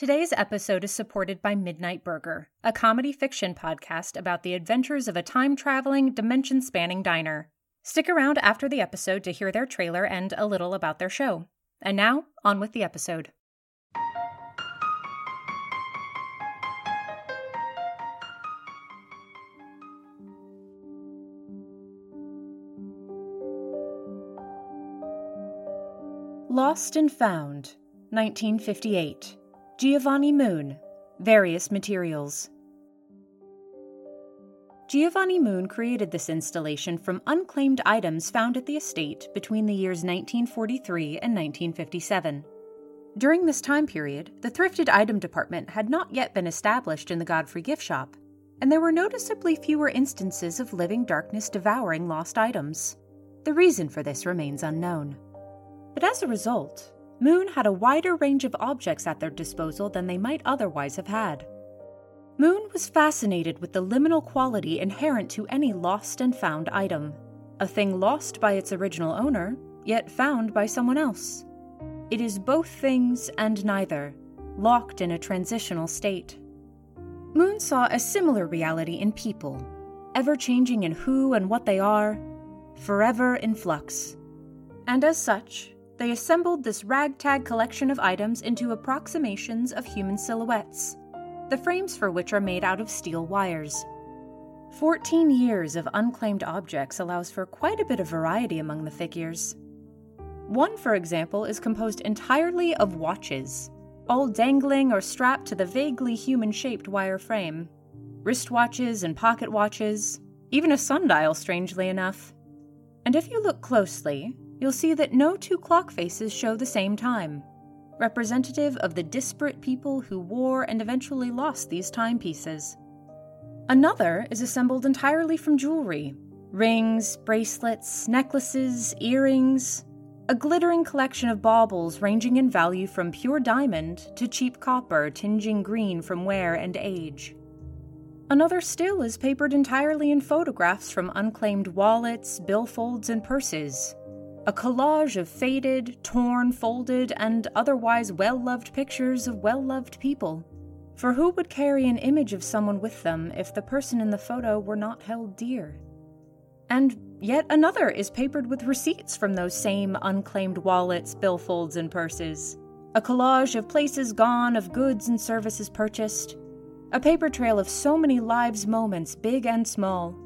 Today's episode is supported by Midnight Burger, a comedy fiction podcast about the adventures of a time traveling, dimension spanning diner. Stick around after the episode to hear their trailer and a little about their show. And now, on with the episode. Lost and Found, 1958. Giovanni Moon, Various Materials. Giovanni Moon created this installation from unclaimed items found at the estate between the years 1943 and 1957. During this time period, the thrifted item department had not yet been established in the Godfrey gift shop, and there were noticeably fewer instances of living darkness devouring lost items. The reason for this remains unknown. But as a result, Moon had a wider range of objects at their disposal than they might otherwise have had. Moon was fascinated with the liminal quality inherent to any lost and found item, a thing lost by its original owner, yet found by someone else. It is both things and neither, locked in a transitional state. Moon saw a similar reality in people, ever changing in who and what they are, forever in flux. And as such, they assembled this ragtag collection of items into approximations of human silhouettes, the frames for which are made out of steel wires. Fourteen years of unclaimed objects allows for quite a bit of variety among the figures. One, for example, is composed entirely of watches, all dangling or strapped to the vaguely human shaped wire frame. Wristwatches and pocket watches, even a sundial, strangely enough. And if you look closely, you'll see that no two clock faces show the same time, representative of the disparate people who wore and eventually lost these timepieces. Another is assembled entirely from jewelry rings, bracelets, necklaces, earrings, a glittering collection of baubles ranging in value from pure diamond to cheap copper tinging green from wear and age. Another still is papered entirely in photographs from unclaimed wallets, billfolds, and purses, a collage of faded, torn, folded, and otherwise well loved pictures of well loved people. For who would carry an image of someone with them if the person in the photo were not held dear? And yet another is papered with receipts from those same unclaimed wallets, billfolds, and purses. A collage of places gone, of goods and services purchased. A paper trail of so many lives' moments, big and small.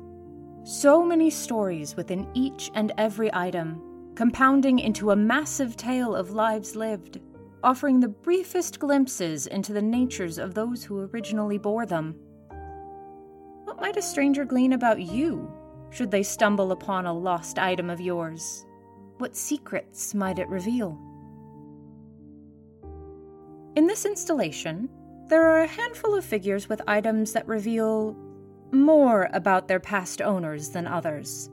So many stories within each and every item compounding into a massive tale of lives lived, offering the briefest glimpses into the natures of those who originally bore them. What might a stranger glean about you, should they stumble upon a lost item of yours? What secrets might it reveal? In this installation, there are a handful of figures with items that reveal more about their past owners than others.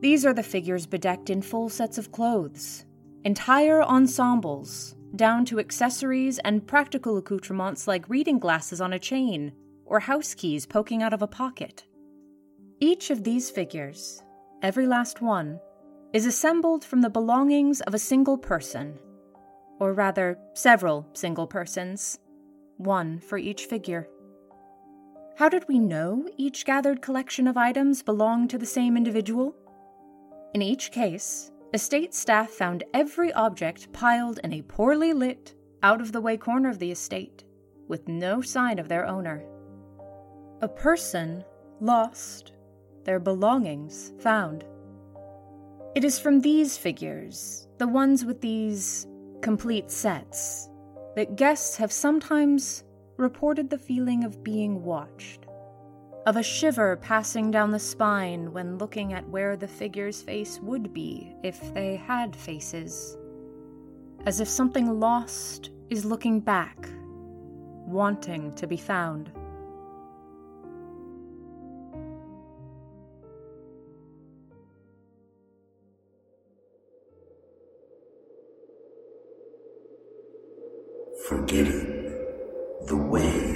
These are the figures bedecked in full sets of clothes, entire ensembles, down to accessories and practical accoutrements like reading glasses on a chain or house keys poking out of a pocket. Each of these figures, every last one, is assembled from the belongings of a single person, or rather, several single persons, one for each figure. How did we know each gathered collection of items belonged to the same individual? In each case, estate staff found every object piled in a poorly lit, out of the way corner of the estate, with no sign of their owner. A person lost, their belongings found. It is from these figures, the ones with these complete sets, that guests have sometimes reported the feeling of being watched of a shiver passing down the spine when looking at where the figure's face would be if they had faces. As if something lost is looking back, wanting to be found. Forgetting the way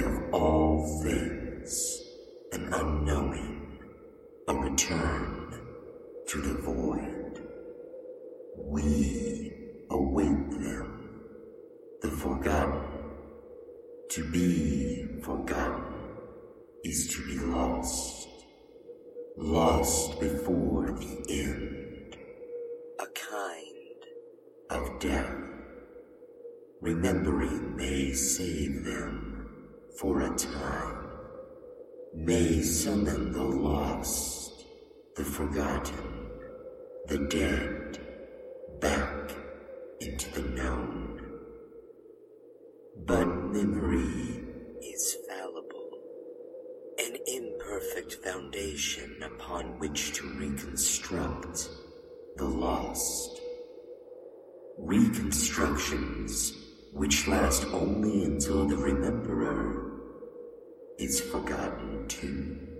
We await them, the forgotten, To be forgotten is to be lost, lost before the end, a kind of death. Remembering may save them for a time, may summon the lost, the forgotten, the dead back into the known. But memory is fallible, an imperfect foundation upon which to reconstruct the lost. Reconstructions which last only until the rememberer is forgotten too.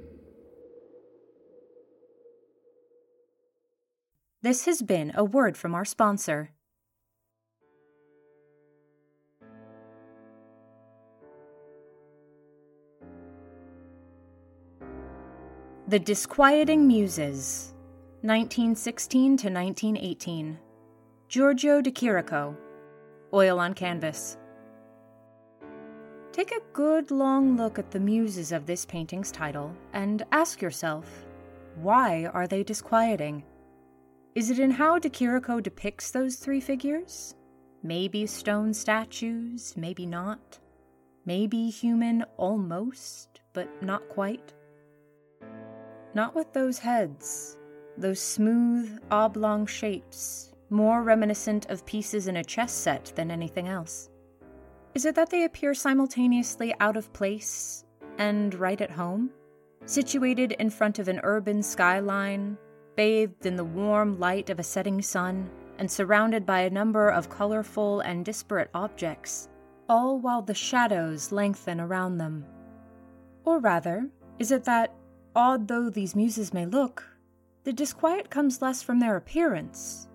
This has been a word from our sponsor. The Disquieting Muses, 1916 to 1918. Giorgio de Chirico, Oil on Canvas. Take a good long look at the muses of this painting's title and ask yourself why are they disquieting? Is it in how de depicts those three figures? Maybe stone statues, maybe not. Maybe human almost, but not quite. Not with those heads, those smooth, oblong shapes, more reminiscent of pieces in a chess set than anything else. Is it that they appear simultaneously out of place and right at home? Situated in front of an urban skyline, bathed in the warm light of a setting sun, and surrounded by a number of colorful and disparate objects, all while the shadows lengthen around them. Or rather, is it that, odd though these muses may look, the disquiet comes less from their appearance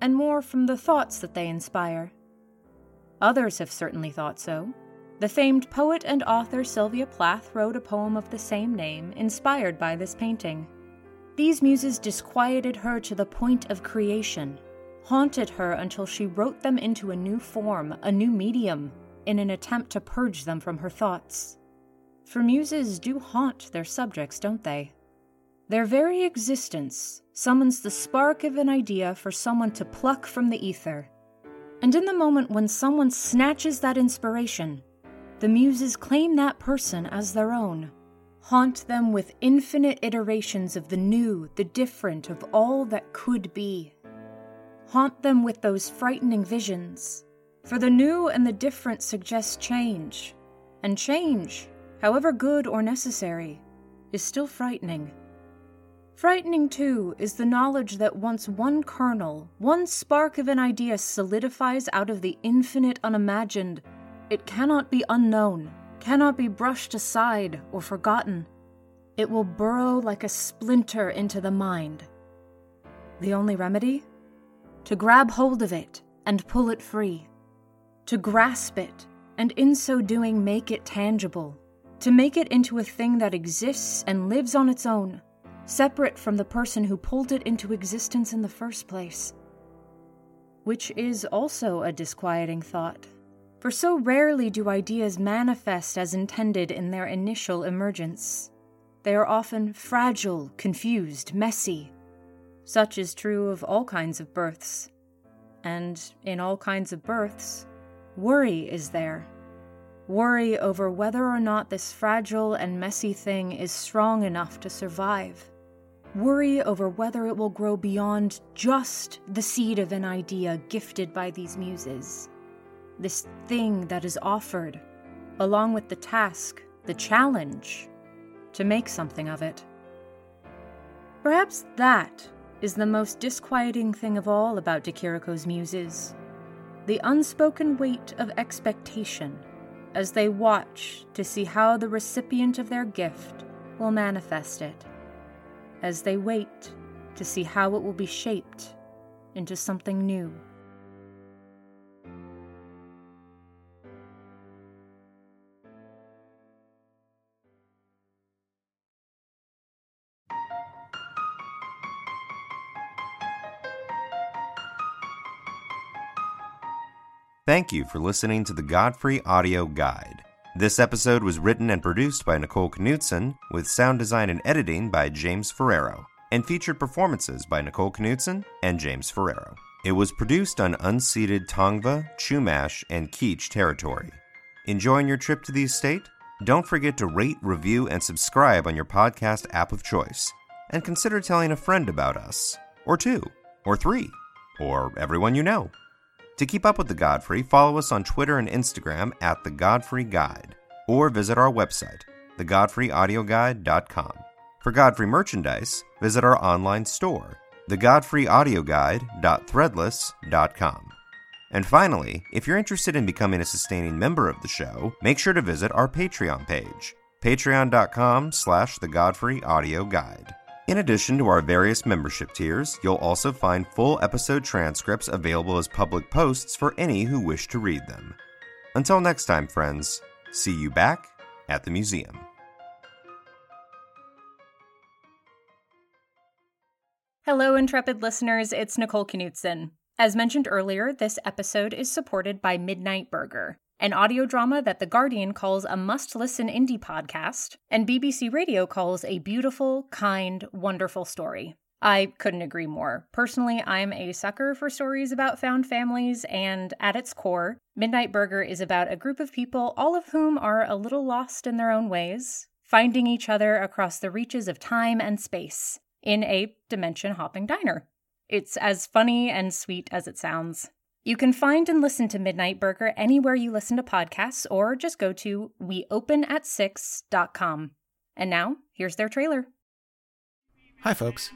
and more from the thoughts that they inspire? Others have certainly thought so. The famed poet and author Sylvia Plath wrote a poem of the same name, inspired by this painting. These muses disquieted her to the point of creation, haunted her until she wrote them into a new form, a new medium, in an attempt to purge them from her thoughts. For muses do haunt their subjects, don't they? Their very existence summons the spark of an idea for someone to pluck from the ether. And in the moment when someone snatches that inspiration, the muses claim that person as their own, haunt them with infinite iterations of the new, the different, of all that could be. Haunt them with those frightening visions, for the new and the different suggest change, and change, however good or necessary, is still frightening. Frightening, too, is the knowledge that once one kernel, one spark of an idea solidifies out of the infinite unimagined, it cannot be unknown, cannot be brushed aside or forgotten. It will burrow like a splinter into the mind. The only remedy? To grab hold of it and pull it free. To grasp it, and in so doing make it tangible. To make it into a thing that exists and lives on its own separate from the person who pulled it into existence in the first place. Which is also a disquieting thought, for so rarely do ideas manifest as intended in their initial emergence. They are often fragile, confused, messy. Such is true of all kinds of births. And in all kinds of births, worry is there. Worry over whether or not this fragile and messy thing is strong enough to survive worry over whether it will grow beyond just the seed of an idea gifted by these muses. This thing that is offered, along with the task, the challenge, to make something of it. Perhaps that is the most disquieting thing of all about De muses the unspoken weight of expectation as they watch to see how the recipient of their gift will manifest it as they wait to see how it will be shaped into something new. Thank you for listening to the Godfrey Audio Guide. This episode was written and produced by Nicole Knudsen, with sound design and editing by James Ferrero, and featured performances by Nicole Knudsen and James Ferrero. It was produced on unceded Tongva, Chumash, and Kizh territory. Enjoying your trip to the estate? Don't forget to rate, review, and subscribe on your podcast app of choice. And consider telling a friend about us, or two, or three, or everyone you know. To keep up with The Godfrey, follow us on Twitter and Instagram at The Godfrey Guide, or visit our website, thegodfreyaudioguide.com. For Godfrey merchandise, visit our online store, thegodfreyaudioguide.threadless.com. And finally, if you're interested in becoming a sustaining member of the show, make sure to visit our Patreon page, patreon.com slash the Godfrey Audio Guide. In addition to our various membership tiers, you'll also find full episode transcripts available as public posts for any who wish to read them. Until next time, friends, see you back at the museum. Hello, intrepid listeners. It's Nicole Knudsen. As mentioned earlier, this episode is supported by Midnight Burger, an audio drama that The Guardian calls a must listen indie podcast, and BBC Radio calls a beautiful, kind, wonderful story. I couldn't agree more. Personally, I'm a sucker for stories about found families, and at its core, Midnight Burger is about a group of people, all of whom are a little lost in their own ways, finding each other across the reaches of time and space in a dimension hopping diner. It's as funny and sweet as it sounds. You can find and listen to Midnight Burger anywhere you listen to podcasts or just go to weopenat6.com. And now, here's their trailer. Hi, folks.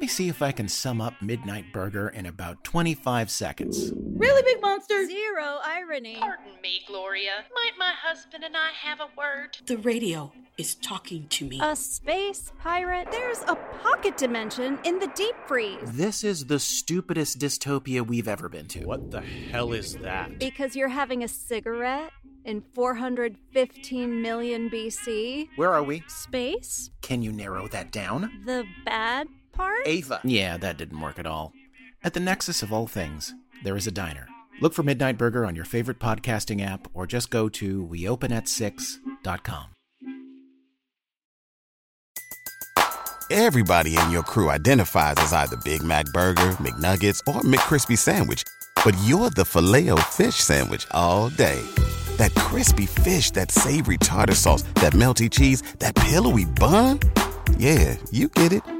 Let me see if I can sum up Midnight Burger in about 25 seconds. Really big monster? Zero irony. Pardon me, Gloria. Might my husband and I have a word? The radio is talking to me. A space pirate? There's a pocket dimension in the deep freeze. This is the stupidest dystopia we've ever been to. What the hell is that? Because you're having a cigarette in 415 million BC? Where are we? Space? Can you narrow that down? The bad part? Ava. Yeah, that didn't work at all. At the nexus of all things, there is a diner. Look for Midnight Burger on your favorite podcasting app or just go to weopenat6.com. Everybody in your crew identifies as either Big Mac Burger, McNuggets, or McCrispy Sandwich. But you're the filet fish Sandwich all day. That crispy fish, that savory tartar sauce, that melty cheese, that pillowy bun. Yeah, you get it.